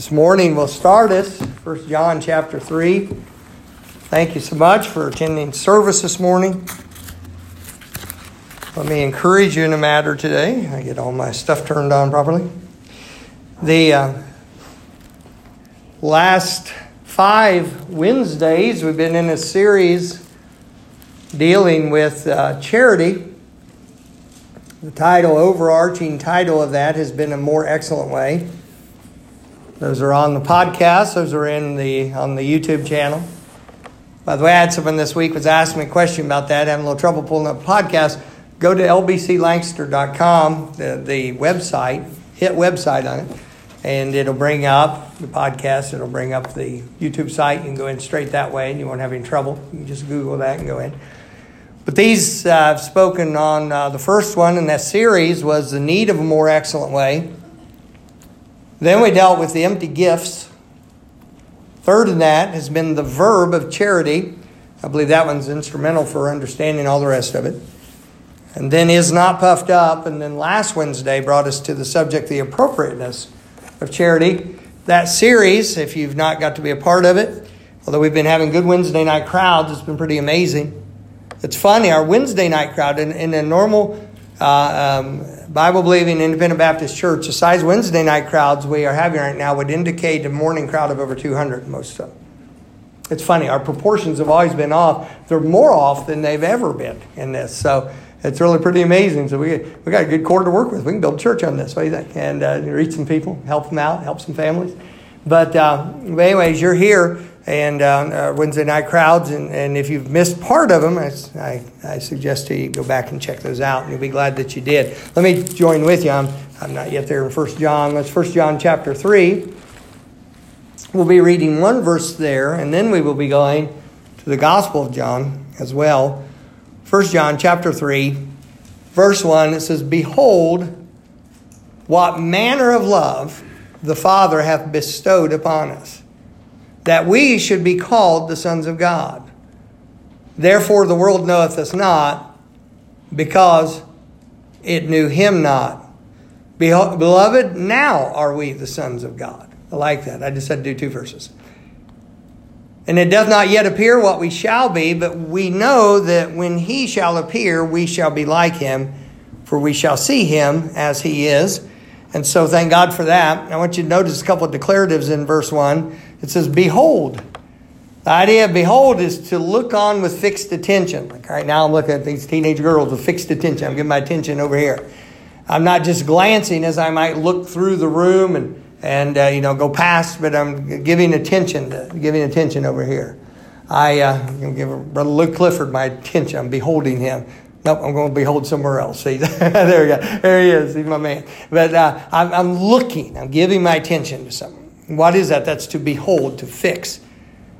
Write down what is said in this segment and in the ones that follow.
This morning we'll start it, 1 John chapter 3. Thank you so much for attending service this morning. Let me encourage you in a matter today. I get all my stuff turned on properly. The uh, last five Wednesdays, we've been in a series dealing with uh, charity. The title, overarching title of that, has been A More Excellent Way. Those are on the podcast. Those are in the on the YouTube channel. By the way, I had someone this week was asking me a question about that. Having a little trouble pulling up podcast. Go to lbclancaster.com, the, the website. Hit website on it, and it'll bring up the podcast. It'll bring up the YouTube site. You can go in straight that way, and you won't have any trouble. You can just Google that and go in. But these uh, I've spoken on. Uh, the first one in that series was the need of a more excellent way. Then we dealt with the empty gifts. Third in that has been the verb of charity. I believe that one's instrumental for understanding all the rest of it. And then is not puffed up. And then last Wednesday brought us to the subject, the appropriateness of charity. That series, if you've not got to be a part of it, although we've been having good Wednesday night crowds, it's been pretty amazing. It's funny, our Wednesday night crowd in, in a normal um, Bible believing independent Baptist church, the size Wednesday night crowds we are having right now would indicate a morning crowd of over 200 most of them. It's funny, our proportions have always been off. They're more off than they've ever been in this. So it's really pretty amazing. So we, we got a good core to work with. We can build a church on this. What do you think? And uh, reach some people, help them out, help some families. But, uh, but anyways, you're here and uh, Wednesday night crowds. And, and if you've missed part of them, I, I, I, suggest to you go back and check those out, and you'll be glad that you did. Let me join with you. I'm, I'm not yet there in 1 John. That's 1 John chapter 3. We'll be reading one verse there, and then we will be going to the Gospel of John as well. 1 John chapter 3, verse 1, it says, Behold, what manner of love the Father hath bestowed upon us that we should be called the sons of God. Therefore, the world knoweth us not, because it knew him not. Beloved, now are we the sons of God. I like that. I just had to do two verses. And it doth not yet appear what we shall be, but we know that when he shall appear, we shall be like him, for we shall see him as he is. And so thank God for that. I want you to notice a couple of declaratives in verse 1. It says, Behold. The idea of behold is to look on with fixed attention. Like right now, I'm looking at these teenage girls with fixed attention. I'm giving my attention over here. I'm not just glancing as I might look through the room and, and uh, you know, go past, but I'm giving attention, to, giving attention over here. I, uh, I'm going to give Brother Luke Clifford my attention. I'm beholding him. Nope, I'm going to behold somewhere else. See, there we go. There he is. He's my man. But uh, I'm, I'm looking. I'm giving my attention to something. What is that? That's to behold, to fix.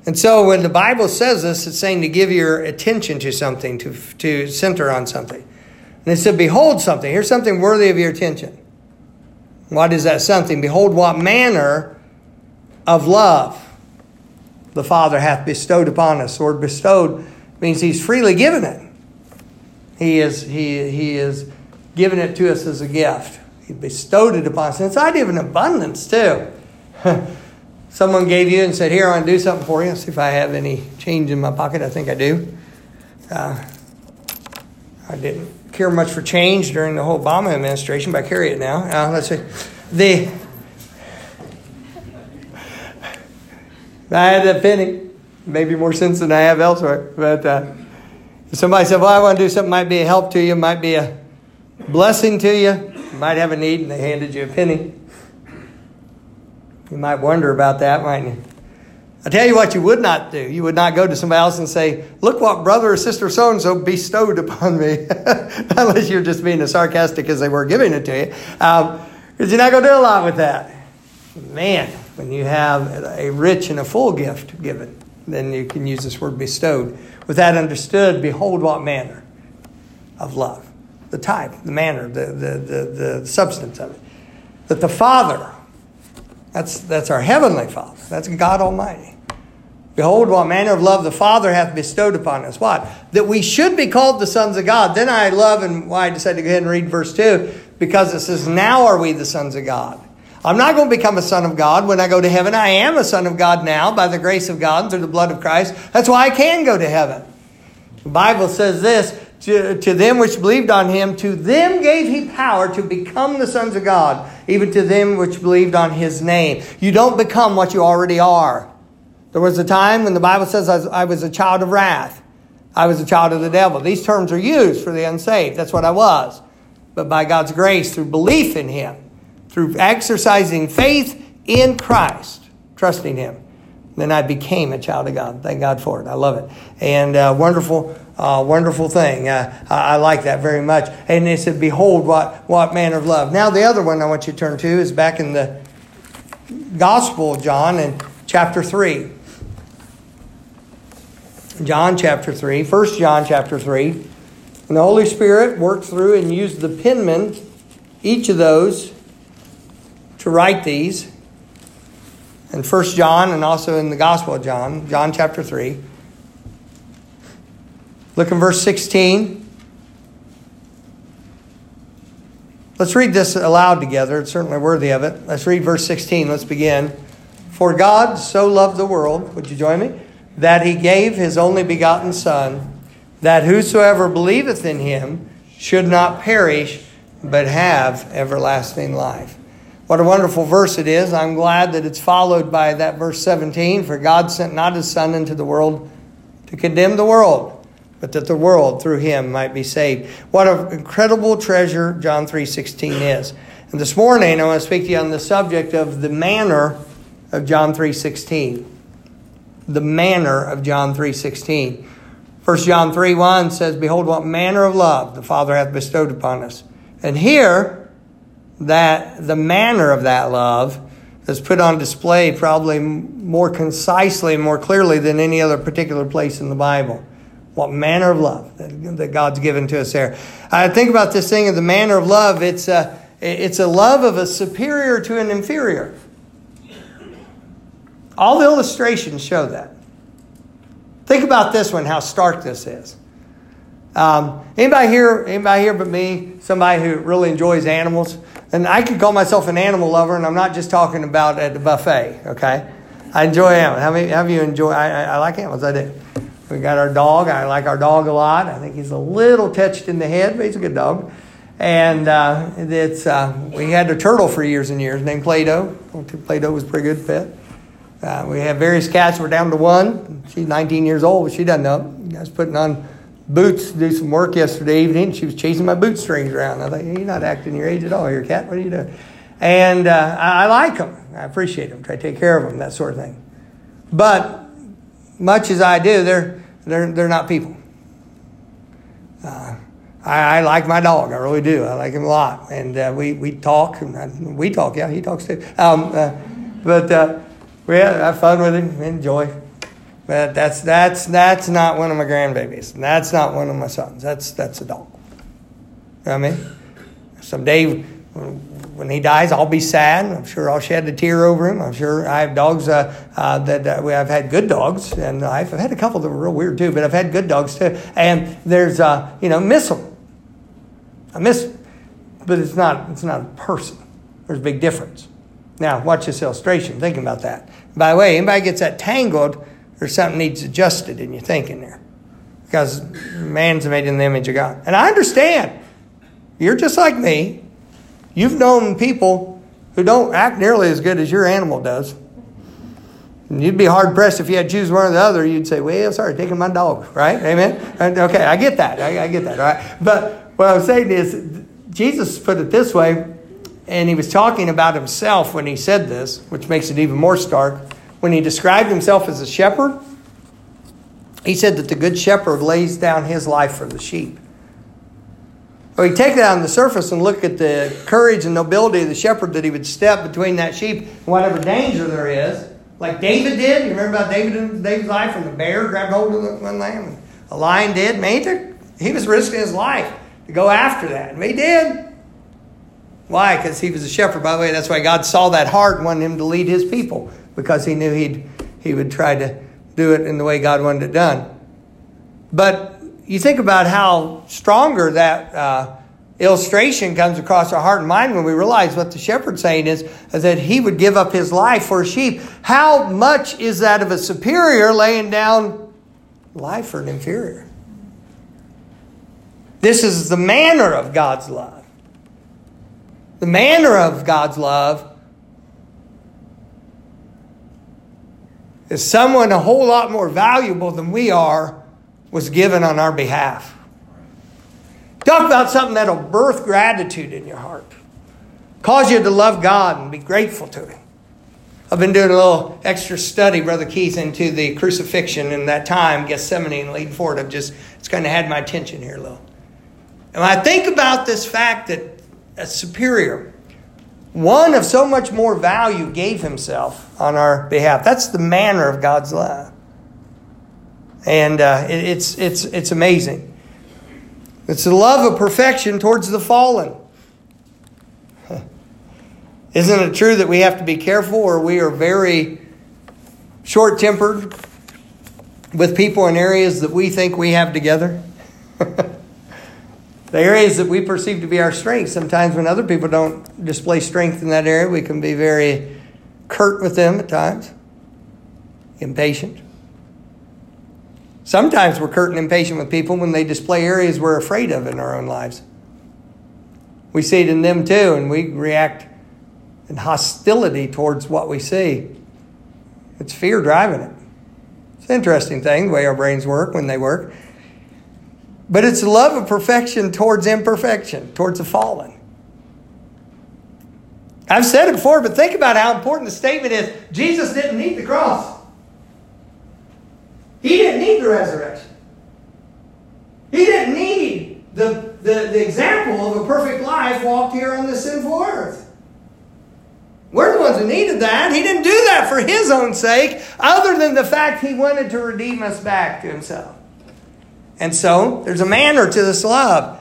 And so when the Bible says this, it's saying to give your attention to something, to, to center on something. And it said, Behold something. Here's something worthy of your attention. What is that something? Behold, what manner of love the Father hath bestowed upon us. The word bestowed means He's freely given it. He is, he, he is given it to us as a gift. He bestowed it upon us. And it's idea of an abundance, too. Someone gave you and said, Here, I want to do something for you. See if I have any change in my pocket. I think I do. Uh, I didn't care much for change during the whole Obama administration, but I carry it now. Uh, let's see. The I had that penny. Maybe more sense than I have elsewhere. But uh, somebody said, Well, I want to do something might be a help to you, might be a blessing to you, might have a need, and they handed you a penny. You might wonder about that, mightn't you? I tell you what you would not do. You would not go to somebody else and say, Look what brother or sister so and so bestowed upon me. Unless you're just being as sarcastic as they were giving it to you. Because um, you're not going to do a lot with that. Man, when you have a rich and a full gift given, then you can use this word bestowed. With that understood, behold what manner of love. The type, the manner, the, the, the, the substance of it. That the Father, that's, that's our heavenly Father. That's God Almighty. Behold, what manner of love the Father hath bestowed upon us. What? That we should be called the sons of God. Then I love and why I decided to go ahead and read verse 2 because it says, Now are we the sons of God. I'm not going to become a son of God when I go to heaven. I am a son of God now by the grace of God and through the blood of Christ. That's why I can go to heaven. The Bible says this to, to them which believed on him, to them gave he power to become the sons of God, even to them which believed on his name. You don't become what you already are. There was a time when the Bible says I was, I was a child of wrath. I was a child of the devil. These terms are used for the unsaved. That's what I was. But by God's grace, through belief in him, through exercising faith in Christ, trusting him, then I became a child of God. Thank God for it. I love it. And uh, wonderful, uh, wonderful thing. Uh, I, I, like that very much. And it said, Behold, what, what manner of love. Now, the other one I want you to turn to is back in the Gospel John in chapter 3. John chapter 3, 1 John chapter 3. And the Holy Spirit worked through and used the penman, each of those, to write these in 1 John and also in the Gospel of John, John chapter 3. Look in verse 16. Let's read this aloud together. It's certainly worthy of it. Let's read verse 16. Let's begin. For God so loved the world, would you join me? That he gave his only begotten Son, that whosoever believeth in him should not perish, but have everlasting life. What a wonderful verse it is. I'm glad that it's followed by that verse 17 For God sent not his Son into the world to condemn the world, but that the world through him might be saved. What an incredible treasure John 3:16 is. And this morning I want to speak to you on the subject of the manner of John 3:16. The manner of John 3:16. 1 John 3 1 says, Behold, what manner of love the Father hath bestowed upon us. And here, that the manner of that love is put on display probably more concisely and more clearly than any other particular place in the Bible. What manner of love that, God's given to us there. I think about this thing of the manner of love. It's a, it's a love of a superior to an inferior. All the illustrations show that. Think about this one, how stark this is. Um, anybody here? Anybody here but me? Somebody who really enjoys animals? And I could call myself an animal lover, and I'm not just talking about at the buffet. Okay, I enjoy animals. How many have you enjoy? I, I, I like animals. I do. We got our dog. I like our dog a lot. I think he's a little touched in the head, but he's a good dog. And uh, it's uh, we had a turtle for years and years named Play-Doh. Play-Doh was a pretty good pet. Uh, we have various cats. We're down to one. She's 19 years old, but she doesn't know. Guys putting on boots to do some work yesterday evening. She was chasing my boot strings around. I thought, you're not acting your age at all here, cat. What are you doing? And uh, I, I, like them. I appreciate them. Try to take care of them, that sort of thing. But much as I do, they're, they're, they're not people. Uh, I, I, like my dog. I really do. I like him a lot. And uh, we, we talk. And I, we talk. Yeah, he talks too. Um, uh, but uh, we have fun with him, enjoy. But that's that's that's not one of my grandbabies. That's not one of my sons. That's that's a dog. You know what I mean, someday when he dies, I'll be sad. I'm sure I'll shed a tear over him. I'm sure I have dogs uh, uh, that uh, I've had good dogs, and I've had a couple that were real weird too. But I've had good dogs too. And there's uh, you know miss them. I miss, them. but it's not it's not a person. There's a big difference. Now watch this illustration. Thinking about that. By the way, anybody gets that tangled or something needs adjusted in your thinking there. Because man's made in the image of God. And I understand. You're just like me. You've known people who don't act nearly as good as your animal does. And you'd be hard pressed if you had to choose one or the other. You'd say, "Well, sorry, taking my dog." Right? Amen. Okay, I get that. I, I get that. All right. But what I'm saying is, Jesus put it this way, and he was talking about himself when he said this, which makes it even more stark when he described himself as a shepherd, he said that the good shepherd lays down his life for the sheep. So we take that on the surface and look at the courage and nobility of the shepherd that he would step between that sheep and whatever danger there is, like David did. You remember about David David's life when the bear grabbed hold of one lamb and a lion did? Man, he, took, he was risking his life to go after that. And he did. Why? Because he was a shepherd. By the way, that's why God saw that heart and wanted him to lead his people because he knew he'd, he would try to do it in the way God wanted it done. But you think about how stronger that uh, illustration comes across our heart and mind when we realize what the shepherd's saying is, is that he would give up his life for a sheep. How much is that of a superior laying down life for an inferior? This is the manner of God's love. The manner of God's love is someone a whole lot more valuable than we are was given on our behalf. Talk about something that'll birth gratitude in your heart, cause you to love God and be grateful to Him. I've been doing a little extra study, Brother Keith, into the crucifixion in that time, Gethsemane and leading forward. I've just, it's kind of had my attention here a little. And when I think about this fact that superior, one of so much more value, gave himself on our behalf. That's the manner of God's love. And uh, it, it's, it's, it's amazing. It's the love of perfection towards the fallen. Isn't it true that we have to be careful or we are very short tempered with people in areas that we think we have together? the areas that we perceive to be our strengths. Sometimes when other people don't display strength in that area, we can be very curt with them at times, impatient. Sometimes we're curt and impatient with people when they display areas we're afraid of in our own lives. We see it in them too, and we react in hostility towards what we see. It's fear driving it. It's an interesting thing, the way our brains work when they work. But it's a love of perfection towards imperfection, towards the fallen. I've said it before, but think about how important the statement is. Jesus didn't need the cross. He didn't need the resurrection. He didn't need the, the, the example of a perfect life walked here on this sinful earth. We're the ones who needed that. He didn't do that for his own sake, other than the fact he wanted to redeem us back to himself. And so there's a manner to this love.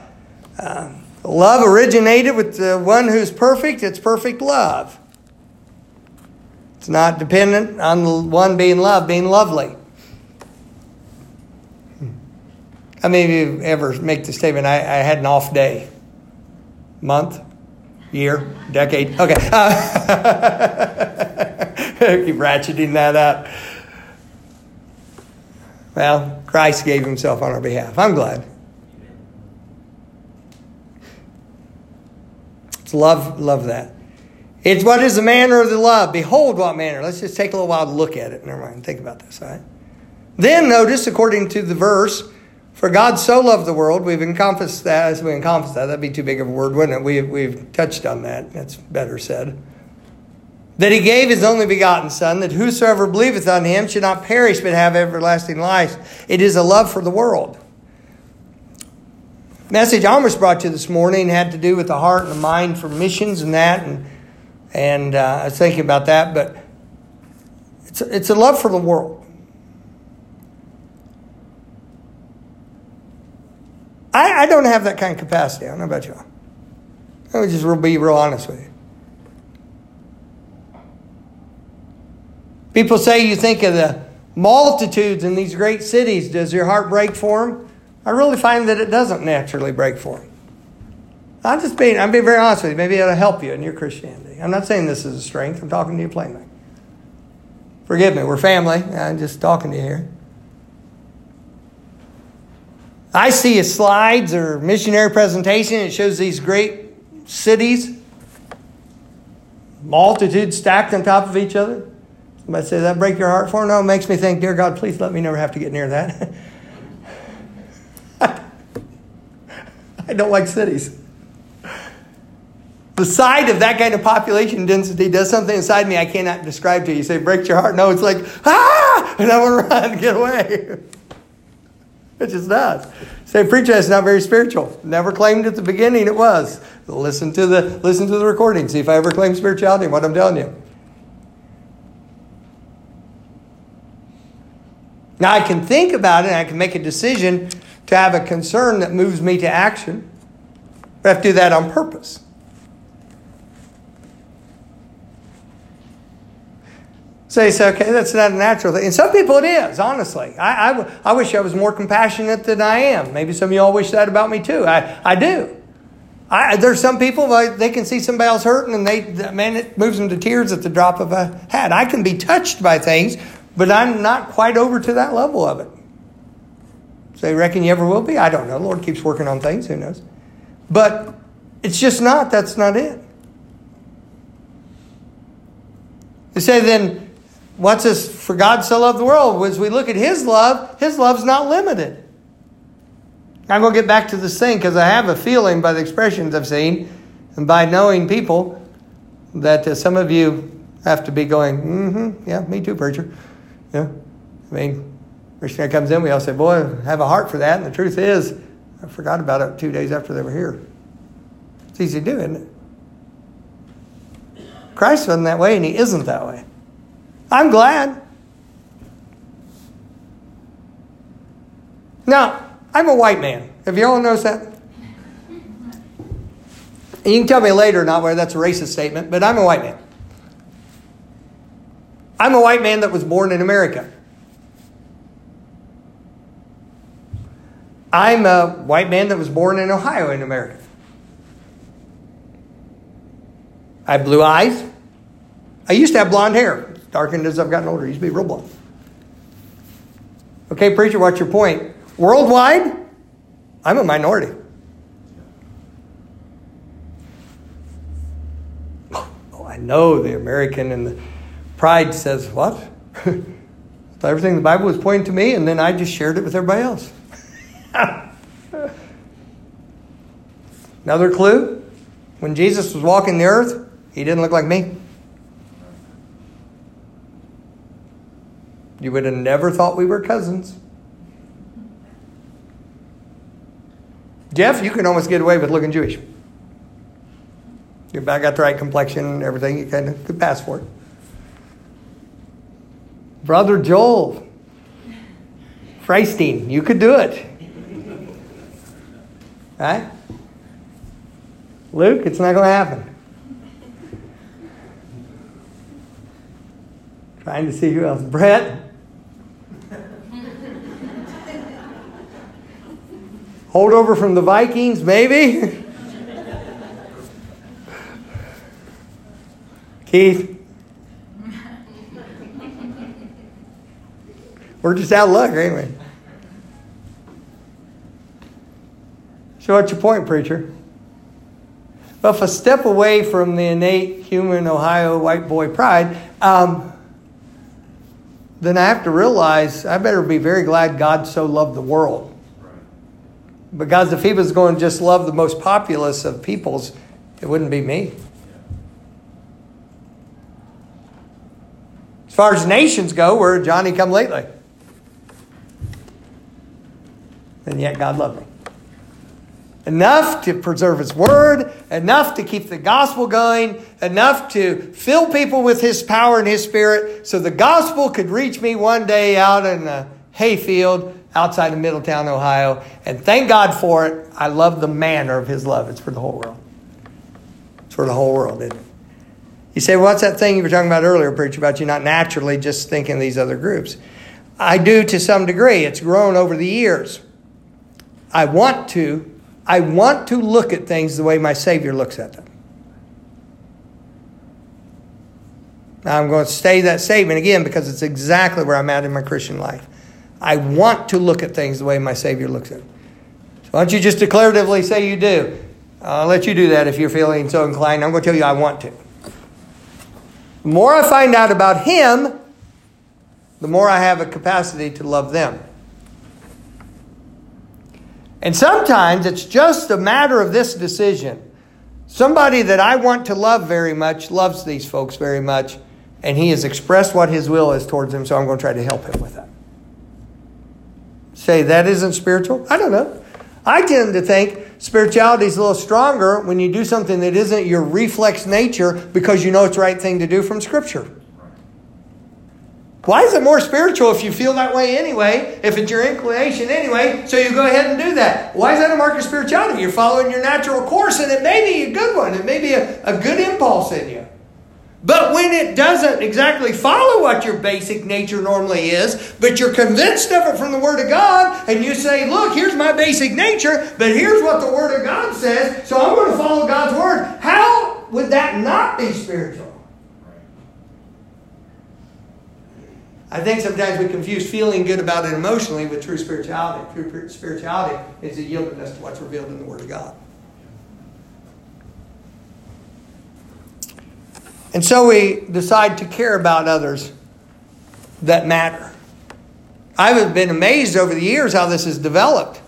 Uh, love originated with the one who's perfect, it's perfect love. It's not dependent on the one being loved, being lovely. How many of you ever make the statement, I, I had an off day? Month? Year? Decade? Okay. Uh, keep ratcheting that up. Well, Christ gave himself on our behalf. I'm glad. It's love, love that. It's what is the manner of the love? Behold, what manner. Let's just take a little while to look at it. Never mind. Think about this, all right? Then notice, according to the verse, for God so loved the world, we've encompassed that. As we encompassed that, that'd be too big of a word, wouldn't it? We've, we've touched on that. That's better said that he gave his only begotten Son, that whosoever believeth on him should not perish but have everlasting life. It is a love for the world. Message I almost brought you this morning had to do with the heart and the mind for missions and that, and and uh, I was thinking about that, but it's a, it's a love for the world. I, I don't have that kind of capacity. I don't know about y'all. Let me just be real honest with you. People say you think of the multitudes in these great cities. Does your heart break for them? I really find that it doesn't naturally break for them. I'm just being, I'm being very honest with you. Maybe it'll help you in your Christianity. I'm not saying this is a strength. I'm talking to you plainly. Forgive me, we're family. I'm just talking to you here. I see a slides or missionary presentation. It shows these great cities, multitudes stacked on top of each other. Somebody say, that break your heart for? No, it makes me think, dear God, please let me never have to get near that. I don't like cities. The sight of that kind of population density does something inside me I cannot describe to you. You say, break your heart? No, it's like, ah! And I want to run, get away. It just does. Say, preacher, that's not very spiritual. Never claimed at the beginning it was. Listen to the listen to the recording. See if I ever claim spirituality. What I'm telling you. Now, I can think about it and I can make a decision to have a concern that moves me to action, but I have to do that on purpose. So you say, okay, that's not a natural thing. And some people it is, honestly. I, I, I wish I was more compassionate than I am. Maybe some of y'all wish that about me too. I, I do. I, there's some people like, they can see somebody else hurting and they man it moves them to tears at the drop of a hat. I can be touched by things, but I'm not quite over to that level of it. So you reckon you ever will be? I don't know. The Lord keeps working on things. Who knows? But it's just not. That's not it. They say then, what's this? For God so loved the world. As we look at His love, His love's not limited. I'm going to get back to this thing because I have a feeling by the expressions I've seen and by knowing people that uh, some of you have to be going, mm-hmm, yeah, me too, preacher. Yeah. I mean, guy comes in, we all say, boy, have a heart for that. And the truth is, I forgot about it two days after they were here. It's easy to do, isn't it? Christ wasn't that way, and he isn't that way. I'm glad. Now, I'm a white man. Have you all noticed that? You can tell me later not where that's a racist statement, but I'm a white man. I'm a white man that was born in America. I'm a white man that was born in Ohio in America. I have blue eyes. I used to have blonde hair. darkened as I've gotten older. I used to be real blonde. Okay, preacher, what's your point? Worldwide, I'm a minority. Oh, I know the American and the pride says, What? Everything the Bible was pointing to me, and then I just shared it with everybody else. Another clue when Jesus was walking the earth, he didn't look like me. You would have never thought we were cousins. Jeff, you can almost get away with looking Jewish. You've got the right complexion and everything, you of could pass for it. Brother Joel, Freistine, you could do it. Right? Luke, it's not going to happen. Trying to see who else. Brett, Holdover from the Vikings, maybe? Keith? We're just out of luck, ain't we? So, what's your point, preacher? Well, if I step away from the innate human Ohio white boy pride, um, then I have to realize I better be very glad God so loved the world because if he was going to just love the most populous of peoples, it wouldn't be me. As far as nations go, we're Johnny come lately. And yet God loved me. Enough to preserve his word, enough to keep the gospel going, enough to fill people with his power and his spirit so the gospel could reach me one day out in a hayfield outside of Middletown, Ohio. And thank God for it. I love the manner of his love. It's for the whole world. It's for the whole world, isn't it? You say, well, what's that thing you were talking about earlier, preacher, about you not naturally just thinking these other groups? I do to some degree. It's grown over the years. I want to. I want to look at things the way my Savior looks at them. Now, I'm going to say that statement again because it's exactly where I'm at in my Christian life. I want to look at things the way my Savior looks at them. So why don't you just declaratively say you do? I'll let you do that if you're feeling so inclined. I'm going to tell you I want to. The more I find out about Him, the more I have a capacity to love them. And sometimes it's just a matter of this decision. Somebody that I want to love very much loves these folks very much, and he has expressed what his will is towards them, so I'm going to try to help him with that say that isn't spiritual? I don't know. I tend to think spirituality is a little stronger when you do something that isn't your reflex nature because you know it's the right thing to do from Scripture. Why is it more spiritual if you feel that way anyway, if it's your inclination anyway, so you go ahead and do that? Why is that a mark of spirituality? You're following your natural course, and it may be a good one. It may be a, a good impulse in you. But when it doesn't exactly follow what your basic nature normally is, but you're convinced of it from the Word of God, and you say, Look, here's my basic nature, but here's what the Word of God says, so I'm going to follow God's Word. How would that not be spiritual? I think sometimes we confuse feeling good about it emotionally with true spirituality. True spirituality is a yieldedness to what's revealed in the Word of God. And so we decide to care about others that matter. I've been amazed over the years how this has developed.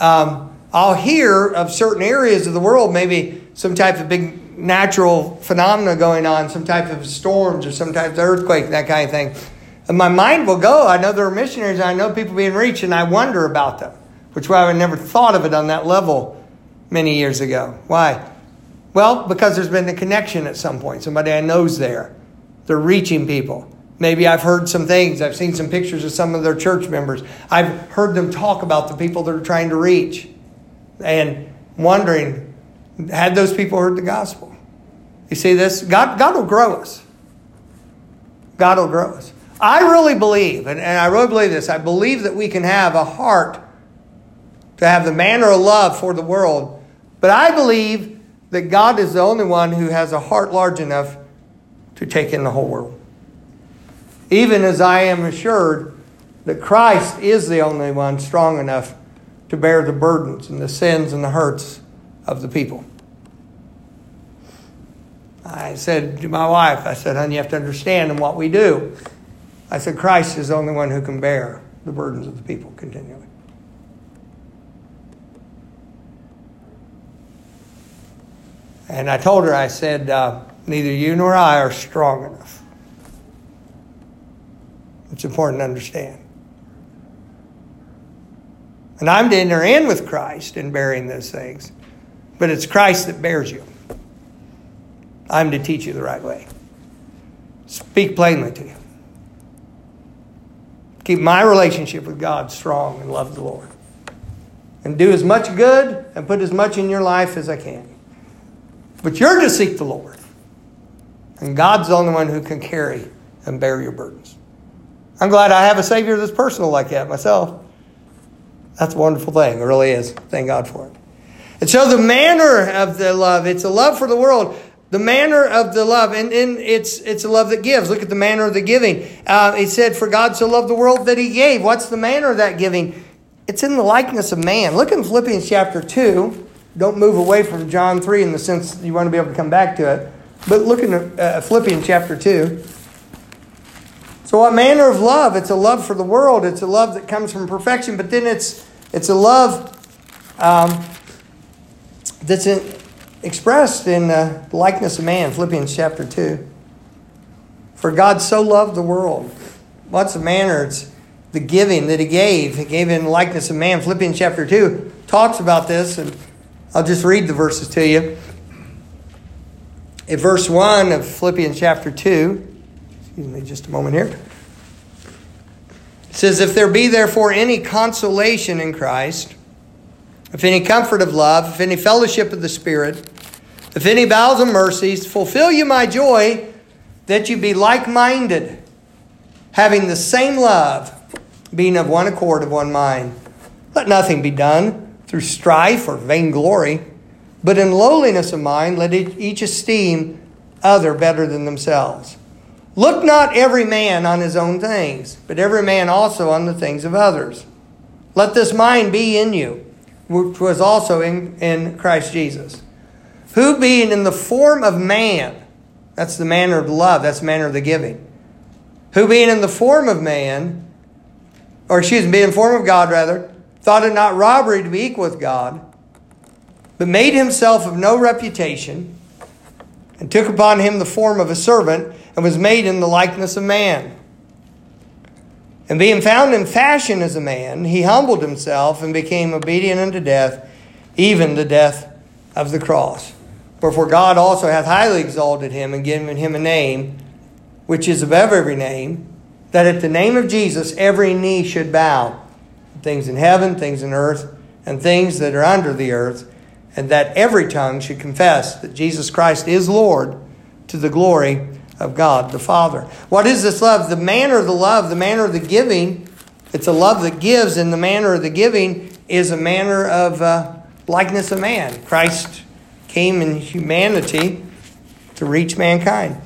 Um, I'll hear of certain areas of the world, maybe some type of big natural phenomena going on, some type of storms or some type of earthquake, that kind of thing. And my mind will go. I know there are missionaries, I know people being reached, and I wonder about them, which why I never thought of it on that level many years ago. Why? Well, because there's been a connection at some point. Somebody I know's there. They're reaching people. Maybe I've heard some things. I've seen some pictures of some of their church members. I've heard them talk about the people they're trying to reach and wondering, had those people heard the gospel? You see this? God, God will grow us. God will grow us. I really believe, and, and I really believe this, I believe that we can have a heart to have the manner of love for the world. But I believe that God is the only one who has a heart large enough to take in the whole world. Even as I am assured that Christ is the only one strong enough to bear the burdens and the sins and the hurts of the people. I said to my wife, I said, honey, you have to understand in what we do. I said, Christ is the only one who can bear the burdens of the people continually. And I told her, I said, uh, neither you nor I are strong enough. It's important to understand. And I'm to enter in with Christ in bearing those things, but it's Christ that bears you. I'm to teach you the right way. Speak plainly to you. Keep my relationship with God strong and love the Lord. And do as much good and put as much in your life as I can. But you're to seek the Lord. And God's the only one who can carry and bear your burdens. I'm glad I have a Savior that's personal like that myself. That's a wonderful thing. It really is. Thank God for it. And so the manner of the love, it's a love for the world. The manner of the love, and, and it's it's a love that gives. Look at the manner of the giving. Uh, it said, "For God so loved the world that He gave." What's the manner of that giving? It's in the likeness of man. Look in Philippians chapter two don't move away from John 3 in the sense you want to be able to come back to it. But look in uh, Philippians chapter 2. So, what manner of love? It's a love for the world. It's a love that comes from perfection, but then it's, it's a love um, that's in, expressed in uh, the likeness of man. Philippians chapter 2. For God so loved the world. What's the manner? It's the giving that He gave. He gave in the likeness of man. Philippians chapter 2 talks about this and I'll just read the verses to you. In verse 1 of Philippians chapter 2, excuse me just a moment here. It says, If there be therefore any consolation in Christ, if any comfort of love, if any fellowship of the Spirit, if any bowels of mercies, fulfill you my joy that you be like minded, having the same love, being of one accord, of one mind. Let nothing be done through strife or vainglory, but in lowliness of mind let each esteem other better than themselves. Look not every man on his own things, but every man also on the things of others. Let this mind be in you, which was also in, in Christ Jesus, who being in the form of man, that's the manner of love, that's the manner of the giving, who being in the form of man, or excuse me, being in the form of God rather, thought it not robbery to be equal with God, but made himself of no reputation, and took upon him the form of a servant, and was made in the likeness of man. And being found in fashion as a man, he humbled himself and became obedient unto death, even the death of the cross. Wherefore God also hath highly exalted him and given him a name which is above every name, that at the name of Jesus every knee should bow things in heaven, things in earth, and things that are under the earth, and that every tongue should confess that Jesus Christ is Lord to the glory of God the Father. What is this love? The manner of the love, the manner of the giving, it's a love that gives, and the manner of the giving is a manner of uh, likeness of man. Christ came in humanity to reach mankind.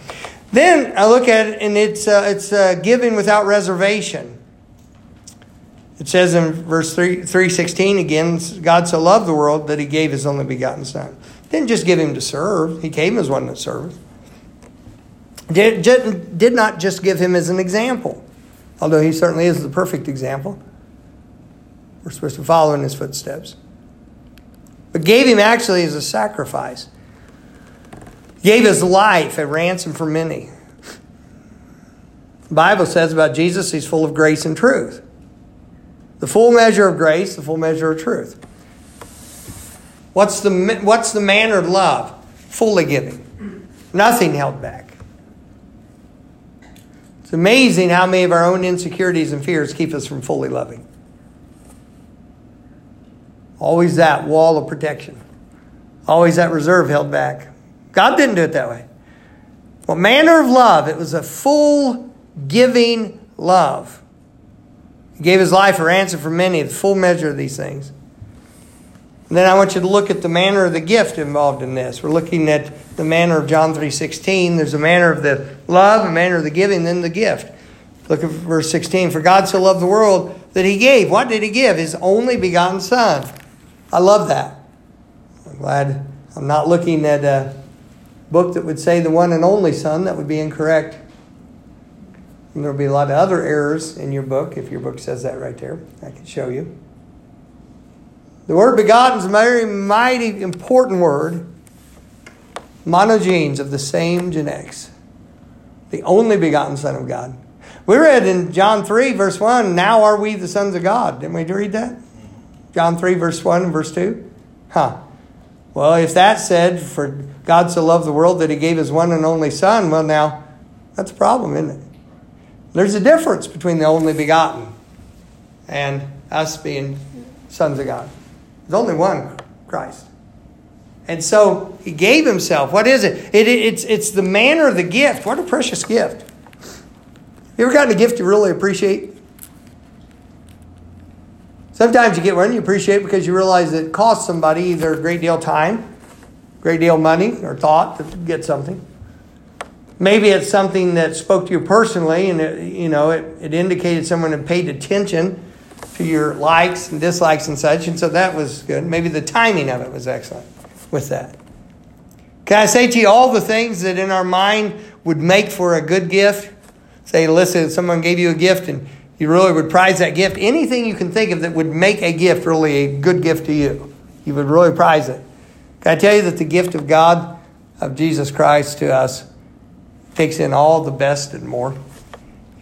Then I look at it, and it's, uh, it's uh, giving without reservation. It says in verse 3, 316 again, God so loved the world that he gave his only begotten Son. Didn't just give him to serve, he came as one that serves. Did, did not just give him as an example, although he certainly is the perfect example. We're supposed to follow in his footsteps. But gave him actually as a sacrifice. Gave his life a ransom for many. The Bible says about Jesus, he's full of grace and truth. The full measure of grace, the full measure of truth. What's the, what's the manner of love? Fully giving. Nothing held back. It's amazing how many of our own insecurities and fears keep us from fully loving. Always that wall of protection. Always that reserve held back. God didn't do it that way. What manner of love? It was a full giving love. He gave his life a ransom for many, the full measure of these things. And then I want you to look at the manner of the gift involved in this. We're looking at the manner of John 3.16. There's a manner of the love, a manner of the giving, then the gift. Look at verse 16. For God so loved the world that he gave. What did he give? His only begotten Son. I love that. I'm glad I'm not looking at a book that would say the one and only Son. That would be incorrect. And there'll be a lot of other errors in your book if your book says that right there. I can show you. The word begotten is a very mighty important word. Monogenes of the same genetics. The only begotten Son of God. We read in John 3, verse 1, now are we the sons of God. Didn't we read that? John 3, verse 1 and verse 2? Huh. Well, if that said, for God so loved the world that he gave his one and only Son, well, now, that's a problem, isn't it? There's a difference between the only begotten and us being sons of God. There's only one Christ. And so he gave himself. What is it? it, it's, it's the manner of the gift. What a precious gift. You ever gotten a gift you really appreciate? Sometimes you get one you appreciate because you realize it costs somebody either a great deal of time, a great deal of money, or thought to get something. Maybe it's something that spoke to you personally and it, you know it, it indicated someone had paid attention to your likes and dislikes and such. And so that was good. Maybe the timing of it was excellent with that. Can I say to you all the things that in our mind would make for a good gift? Say, listen, someone gave you a gift and you really would prize that gift. Anything you can think of that would make a gift really a good gift to you, you would really prize it. Can I tell you that the gift of God, of Jesus Christ to us, takes in all the best and more?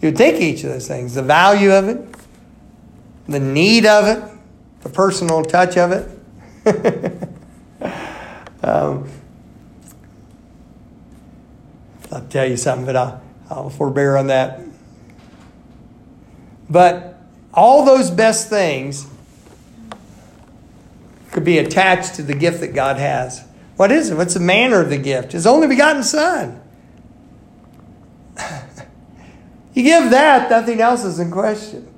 You would take each of those things the value of it, the need of it, the personal touch of it. um, I'll tell you something, but I'll, I'll forbear on that. But all those best things could be attached to the gift that God has. What is it? What's the manner of the gift? His only begotten Son. you give that, nothing else is in question.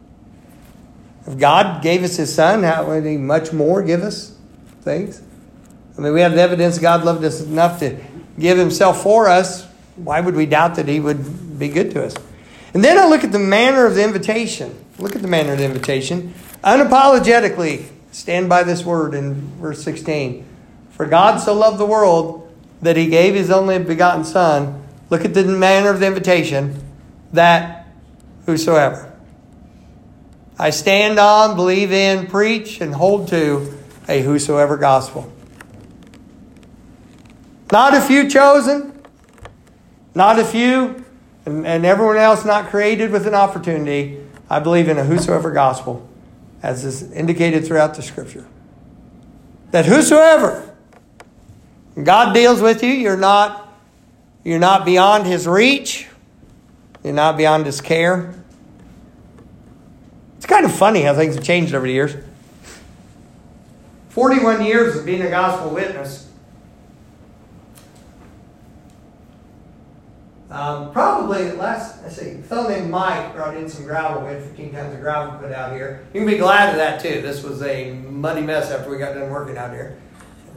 If God gave us His Son, how would He much more give us things? I mean, we have the evidence God loved us enough to give Himself for us. Why would we doubt that He would be good to us? And then I look at the manner of the invitation. Look at the manner of the invitation. Unapologetically, stand by this word in verse 16. For God so loved the world that He gave His only begotten Son. Look at the manner of the invitation that whosoever. I stand on, believe in, preach, and hold to a whosoever gospel. Not a few chosen, not a few, and, and everyone else not created with an opportunity. I believe in a whosoever gospel, as is indicated throughout the scripture. That whosoever, God deals with you, you're not, you're not beyond his reach, you're not beyond his care. It's kind of funny how things have changed over the years. 41 years of being a gospel witness. Um, probably last, I see, a fellow named Mike brought in some gravel. We had 15 tons of gravel put out here. You can be glad of that too. This was a muddy mess after we got done working out here.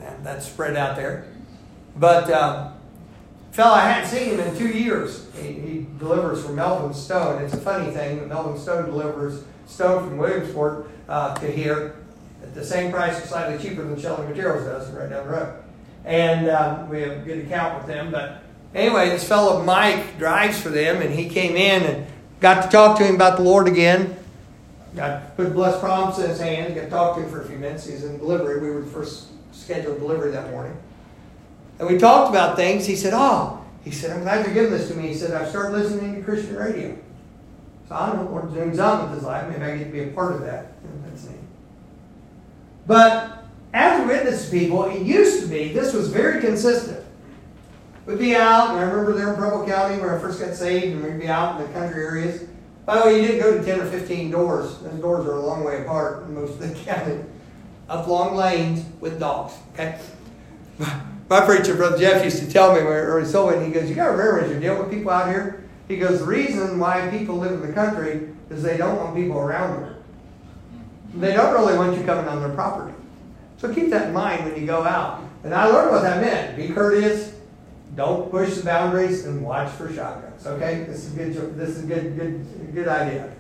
That, that's spread out there. But um, fellow I hadn't seen him in two years. He, he, delivers from Melvin Stone. It's a funny thing that Melvin Stone delivers stone from Williamsport uh, to here at the same price, slightly cheaper than Shelly Materials does, right down the road. And um, we have a good account with them. But anyway, this fellow Mike drives for them, and he came in and got to talk to him about the Lord again. Got put blessed promise in his hand. Got to talk to him for a few minutes. He's in delivery. We were the first scheduled delivery that morning. And we talked about things. He said, Oh, he said, I'm glad you're giving this to me. He said, I've started listening to Christian radio. So I don't know what Zoom's on with his life. Maybe I get to be a part of that. That's neat. But as we witness to people, it used to be, this was very consistent. We'd be out, and I remember there in Preble County where I first got saved, and we'd be out in the country areas. By the way, you didn't go to 10 or 15 doors. Those doors are a long way apart in most of the county. Up long lanes with dogs, okay? My preacher, Brother Jeff, used to tell me, when he told me, he goes, You got to remember, as you deal with people out here, he goes, The reason why people live in the country is they don't want people around them. They don't really want you coming on their property. So keep that in mind when you go out. And I learned what that meant. Be courteous, don't push the boundaries, and watch for shotguns. Okay, this is good. This is good. Good. Good idea.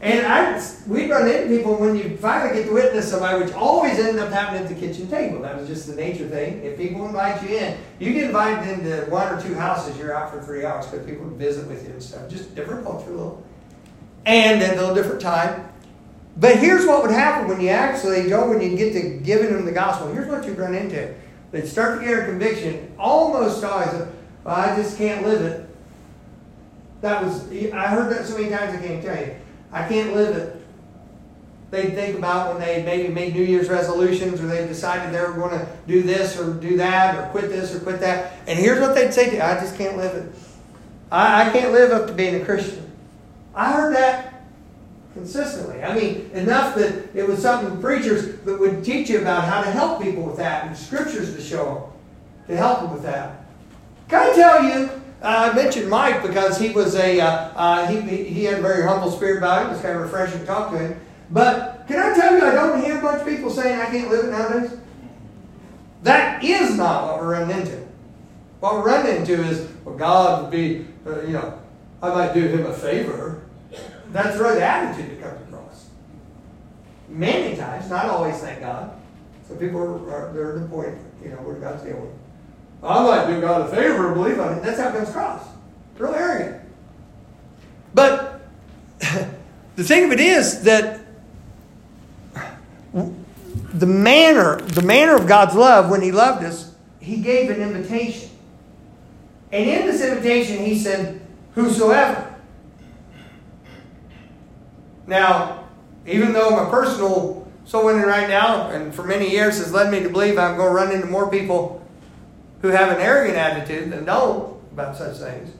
And I, we run into people when you finally get to witness somebody, which always ended up happening at the kitchen table. That was just the nature thing. If people invite you in, you get invited into one or two houses, you're out for three hours because people visit with you and stuff. Just different culture, little, and at a little different time. But here's what would happen when you actually go when you get to giving them the gospel. Here's what you run into. They'd start to get a conviction. Almost always, well, I just can't live it. That was I heard that so many times I can't tell you. I can't live it. They think about when they maybe made New Year's resolutions or they decided they were going to do this or do that or quit this or quit that. And here's what they'd say to you I just can't live it. I, I can't live up to being a Christian. I heard that consistently. I mean, enough that it was something preachers that would teach you about how to help people with that and scriptures to show them to help them with that. Can I tell you? Uh, I mentioned Mike because he was a uh, uh, he, he had a very humble spirit about him. It was kind of refreshing to talk to him. But can I tell you, I don't hear much people saying I can't live it nowadays. That is not what we're running into. What we're running into is, well, God would be, uh, you know, I might do him a favor. That's the attitude that comes across. Many times, not always, thank God. So people are, are they're at the point, you know, where God's dealing with. I might do God a favor, and believe on it. That's how it comes across. Real arrogant. But the thing of it is that the manner, the manner of God's love when He loved us, He gave an invitation. And in this invitation, He said, Whosoever. Now, even though my personal soul winning right now, and for many years has led me to believe I'm going to run into more people who have an arrogant attitude than don't about such things.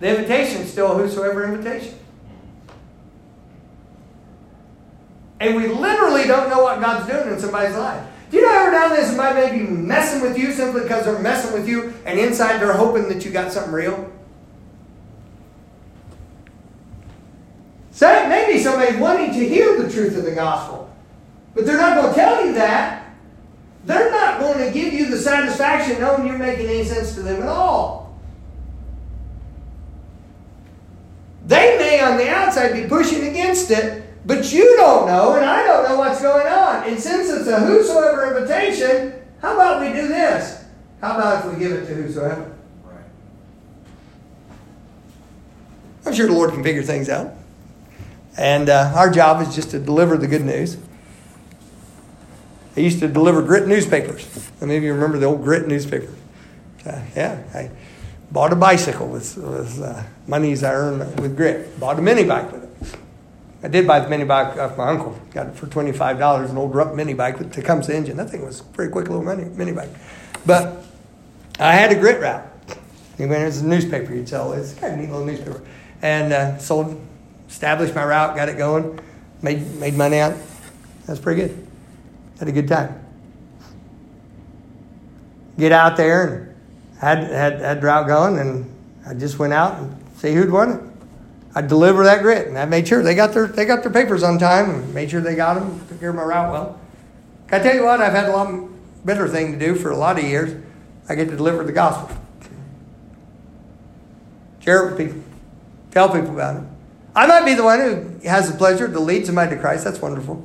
The invitation is still whosoever invitation. And we literally don't know what God's doing in somebody's life. Do you know ever down there somebody may be messing with you simply because they're messing with you and inside they're hoping that you got something real? So maybe somebody wanting to hear the truth of the gospel. But they're not going to tell you that. They're not going to give you the satisfaction knowing you're making any sense to them at all. They may on the outside be pushing against it, but you don't know, and I don't know what's going on. And since it's a whosoever invitation, how about we do this? How about if we give it to whosoever? Right. I'm sure the Lord can figure things out. And uh, our job is just to deliver the good news. I used to deliver grit newspapers. Many of you remember the old grit newspaper. Uh, yeah, I bought a bicycle with, with uh, monies I earned with grit. Bought a mini bike with it. I did buy the mini bike off my uncle. Got it for twenty five dollars, an old Rupp mini bike with Tecumseh engine. That thing was a pretty quick little mini, mini bike. But I had a grit route. It was a newspaper you'd sell. It's kind of a neat little newspaper. And uh, sold, established my route, got it going, made, made money out. That's pretty good. Had a good time. Get out there and had, had, had drought going, and I just went out and see who'd won it. I'd deliver that grit, and I made sure they got their they got their papers on time, and made sure they got them, took care of my route well. Can I tell you what? I've had a lot better thing to do for a lot of years. I get to deliver the gospel, share it with people, tell people about it. I might be the one who has the pleasure to lead somebody to Christ. That's wonderful.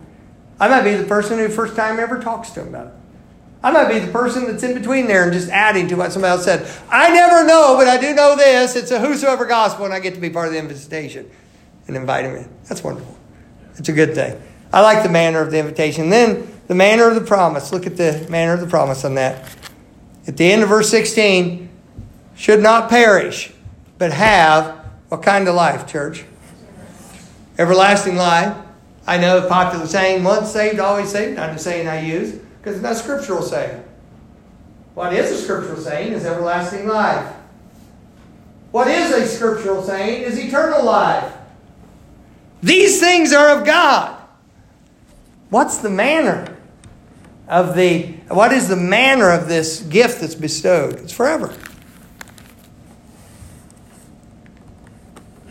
I might be the person who first time ever talks to them about it. I might be the person that's in between there and just adding to what somebody else said. I never know, but I do know this. It's a whosoever gospel, and I get to be part of the invitation and invite him in. That's wonderful. It's a good thing. I like the manner of the invitation. Then the manner of the promise. Look at the manner of the promise on that. At the end of verse 16, should not perish, but have what kind of life, church? Everlasting life. I know a popular saying, once saved, always saved, not the saying I use, because it's not scriptural saying. What is a scriptural saying is everlasting life. What is a scriptural saying is eternal life. These things are of God. What's the manner of the what is the manner of this gift that's bestowed? It's forever.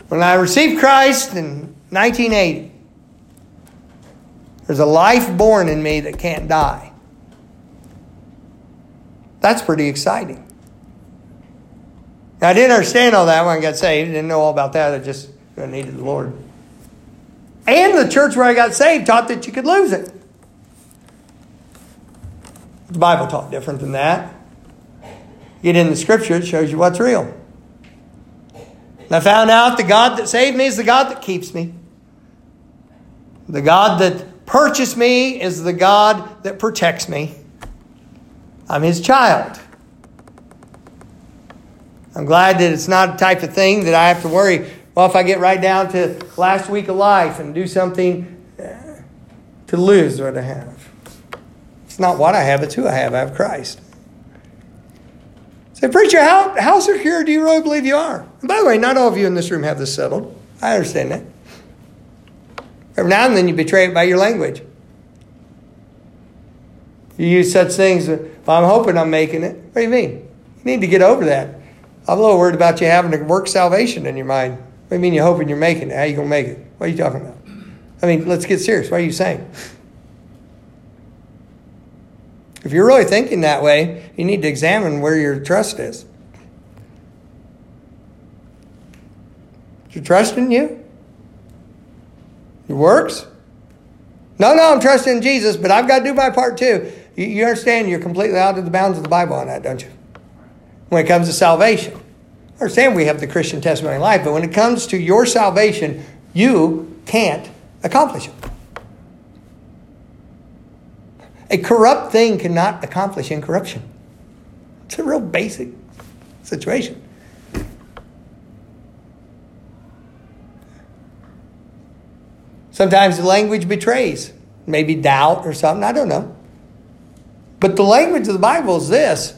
When I received Christ in 1980, there's a life born in me that can't die. That's pretty exciting. Now, I didn't understand all that when I got saved. I didn't know all about that. I just needed the Lord. And the church where I got saved taught that you could lose it. The Bible taught different than that. Get in the scripture, it shows you what's real. And I found out the God that saved me is the God that keeps me. The God that purchased me is the God that protects me. I'm his child. I'm glad that it's not a type of thing that I have to worry. Well, if I get right down to last week of life and do something uh, to lose what I have, it's not what I have, it's who I have. I have Christ. Say, preacher, how, how secure do you really believe you are? And by the way, not all of you in this room have this settled. I understand that. Every now and then you betray it by your language. You use such things, I'm hoping I'm making it. What do you mean? You need to get over that. I'm a little worried about you having to work salvation in your mind. What do you mean you're hoping you're making it? How are you going to make it? What are you talking about? I mean, let's get serious. What are you saying? If you're really thinking that way, you need to examine where your trust is. Is your trust in you? Your works? No, no, I'm trusting in Jesus, but I've got to do my part too. You, you understand you're completely out of the bounds of the Bible on that, don't you? When it comes to salvation. I understand we have the Christian testimony in life, but when it comes to your salvation, you can't accomplish it. A corrupt thing cannot accomplish incorruption. It's a real basic situation. Sometimes the language betrays, maybe doubt or something, I don't know. But the language of the Bible is this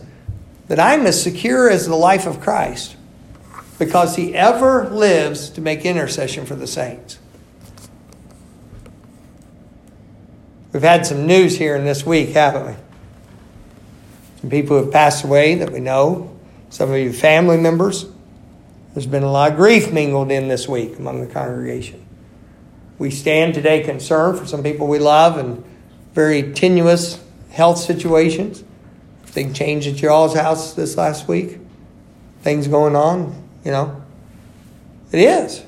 that I'm as secure as the life of Christ because he ever lives to make intercession for the saints. We've had some news here in this week, haven't we? Some people have passed away that we know, some of you family members. There's been a lot of grief mingled in this week among the congregation. We stand today concerned for some people we love and very tenuous health situations. Big change at your all's house this last week. Things going on, you know. It is.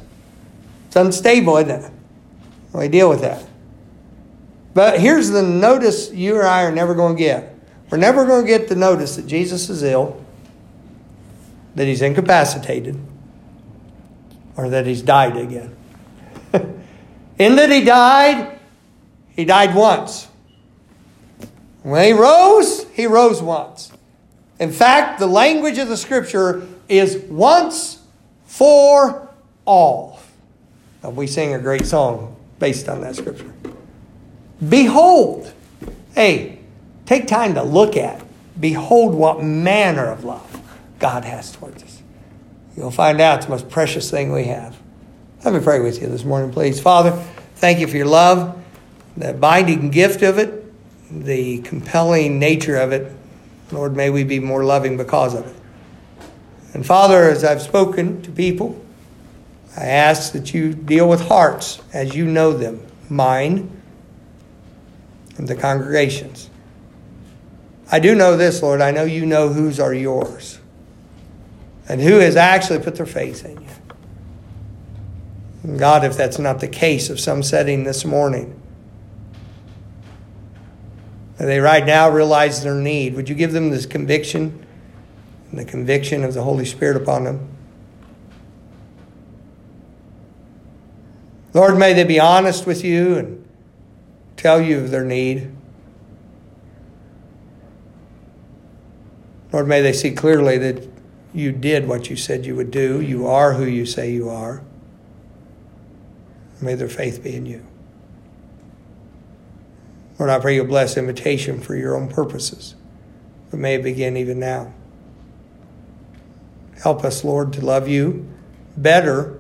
It's unstable, isn't it? We deal with that. But here's the notice you or I are never going to get. We're never going to get the notice that Jesus is ill, that he's incapacitated, or that he's died again. In that he died, he died once. When he rose, he rose once. In fact, the language of the scripture is once for all. Now, we sing a great song based on that scripture. Behold, hey, take time to look at. Behold, what manner of love God has towards us. You'll find out it's the most precious thing we have. Let me pray with you this morning, please. Father, thank you for your love, the binding gift of it, the compelling nature of it. Lord, may we be more loving because of it. And Father, as I've spoken to people, I ask that you deal with hearts as you know them, mine and the congregations. I do know this, Lord. I know you know whose are yours and who has actually put their faith in you. God, if that's not the case of some setting this morning, they right now realize their need, would you give them this conviction and the conviction of the Holy Spirit upon them? Lord, may they be honest with you and tell you of their need. Lord, may they see clearly that you did what you said you would do. You are who you say you are. May their faith be in you. Lord, I pray you'll bless invitation for your own purposes, but may it begin even now. Help us, Lord, to love you better,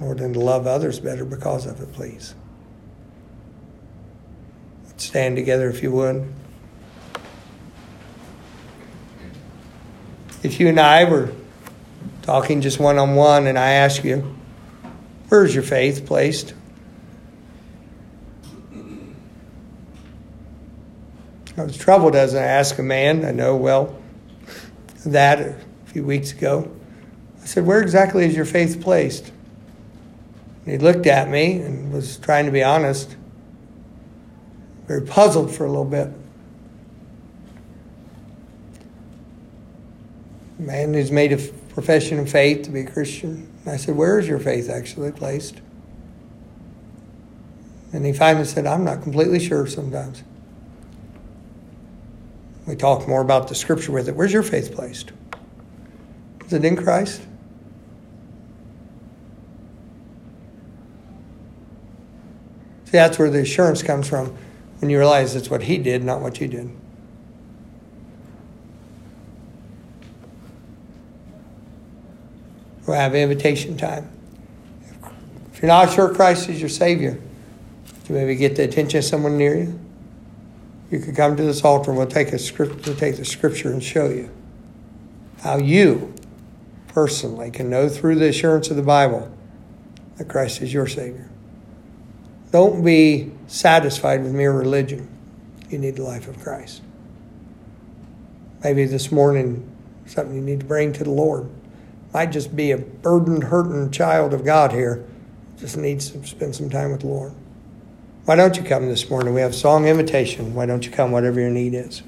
Lord, and to love others better because of it, please. Let's stand together if you would. If you and I were talking just one on one and I ask you, where's your faith placed? I was troubled as I asked a man I know well that a few weeks ago. I said, Where exactly is your faith placed? And he looked at me and was trying to be honest, very puzzled for a little bit. A man who's made a profession of faith to be a Christian. And I said, Where is your faith actually placed? And he finally said, I'm not completely sure sometimes. We talk more about the scripture with it. Where's your faith placed? Is it in Christ? See, that's where the assurance comes from when you realize it's what he did, not what you did. We'll have invitation time. If you're not sure Christ is your Savior, you maybe get the attention of someone near you you could come to this altar and we'll take a script we'll take the scripture and show you how you personally can know through the assurance of the Bible that Christ is your Savior. Don't be satisfied with mere religion. You need the life of Christ. Maybe this morning something you need to bring to the Lord. Might just be a burdened, hurting child of God here. Just needs to spend some time with the Lord. Why don't you come this morning? We have song invitation. Why don't you come, whatever your need is?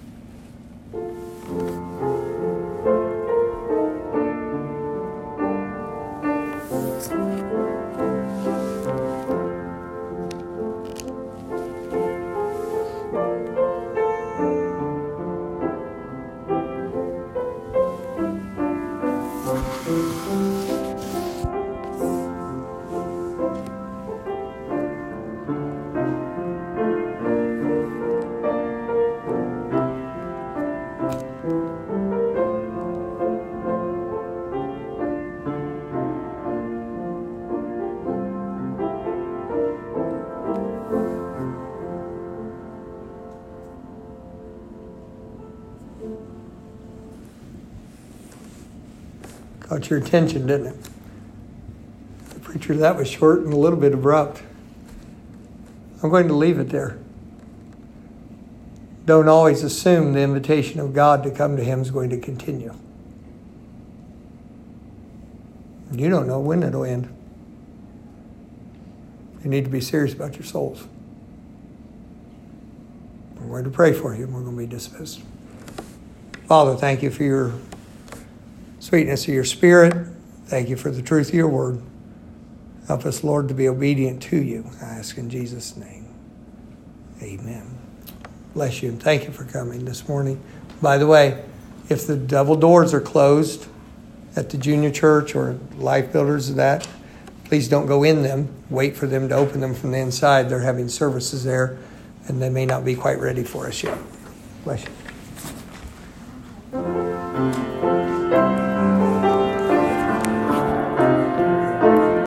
Caught your attention, didn't it? The preacher, that was short and a little bit abrupt. I'm going to leave it there. Don't always assume the invitation of God to come to Him is going to continue. You don't know when it'll end. You need to be serious about your souls. We're going to pray for you and we're going to be dismissed. Father, thank you for your sweetness of your spirit. Thank you for the truth of your word. Help us, Lord, to be obedient to you. I ask in Jesus' name. Amen. Bless you and thank you for coming this morning. By the way, if the double doors are closed at the junior church or life builders of that, please don't go in them. Wait for them to open them from the inside. They're having services there and they may not be quite ready for us yet. Bless you.